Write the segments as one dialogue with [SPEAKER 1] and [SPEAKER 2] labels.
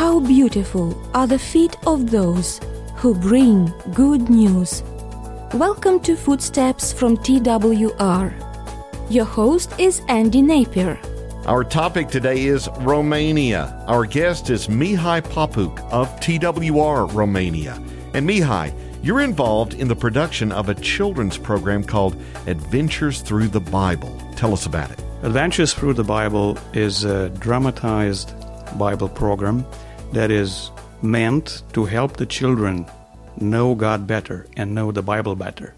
[SPEAKER 1] How beautiful are the feet of those who bring good news. Welcome to Footsteps from TWR. Your host is Andy Napier.
[SPEAKER 2] Our topic today is Romania. Our guest is Mihai Papuc of TWR Romania. And Mihai, you're involved in the production of a children's program called Adventures Through the Bible. Tell us about it.
[SPEAKER 3] Adventures Through the Bible is a dramatized Bible program that is meant to help the children know God better and know the Bible better.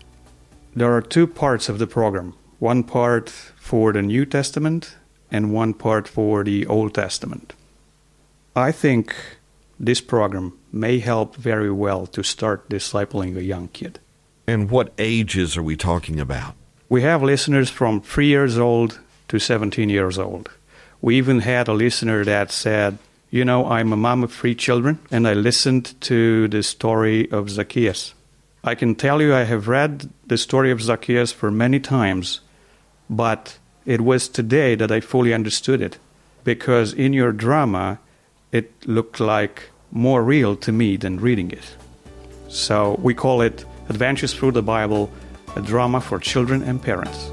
[SPEAKER 3] There are two parts of the program one part for the New Testament and one part for the Old Testament. I think this program may help very well to start discipling a young kid.
[SPEAKER 2] And what ages are we talking about?
[SPEAKER 3] We have listeners from 3 years old to 17 years old. We even had a listener that said, You know, I'm a mom of three children, and I listened to the story of Zacchaeus. I can tell you I have read the story of Zacchaeus for many times, but it was today that I fully understood it. Because in your drama, it looked like more real to me than reading it. So we call it Adventures Through the Bible, a drama for children and parents.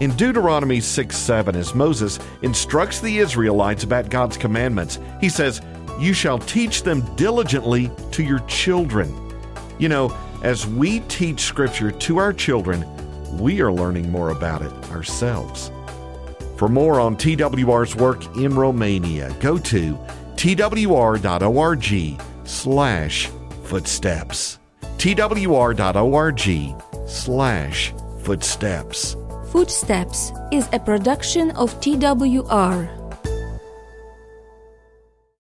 [SPEAKER 2] In Deuteronomy 6 7, as Moses instructs the Israelites about God's commandments, he says, You shall teach them diligently to your children. You know, as we teach Scripture to our children, we are learning more about it ourselves. For more on TWR's work in Romania, go to twr.org slash footsteps. twr.org slash footsteps.
[SPEAKER 1] Footsteps is a production of TWR.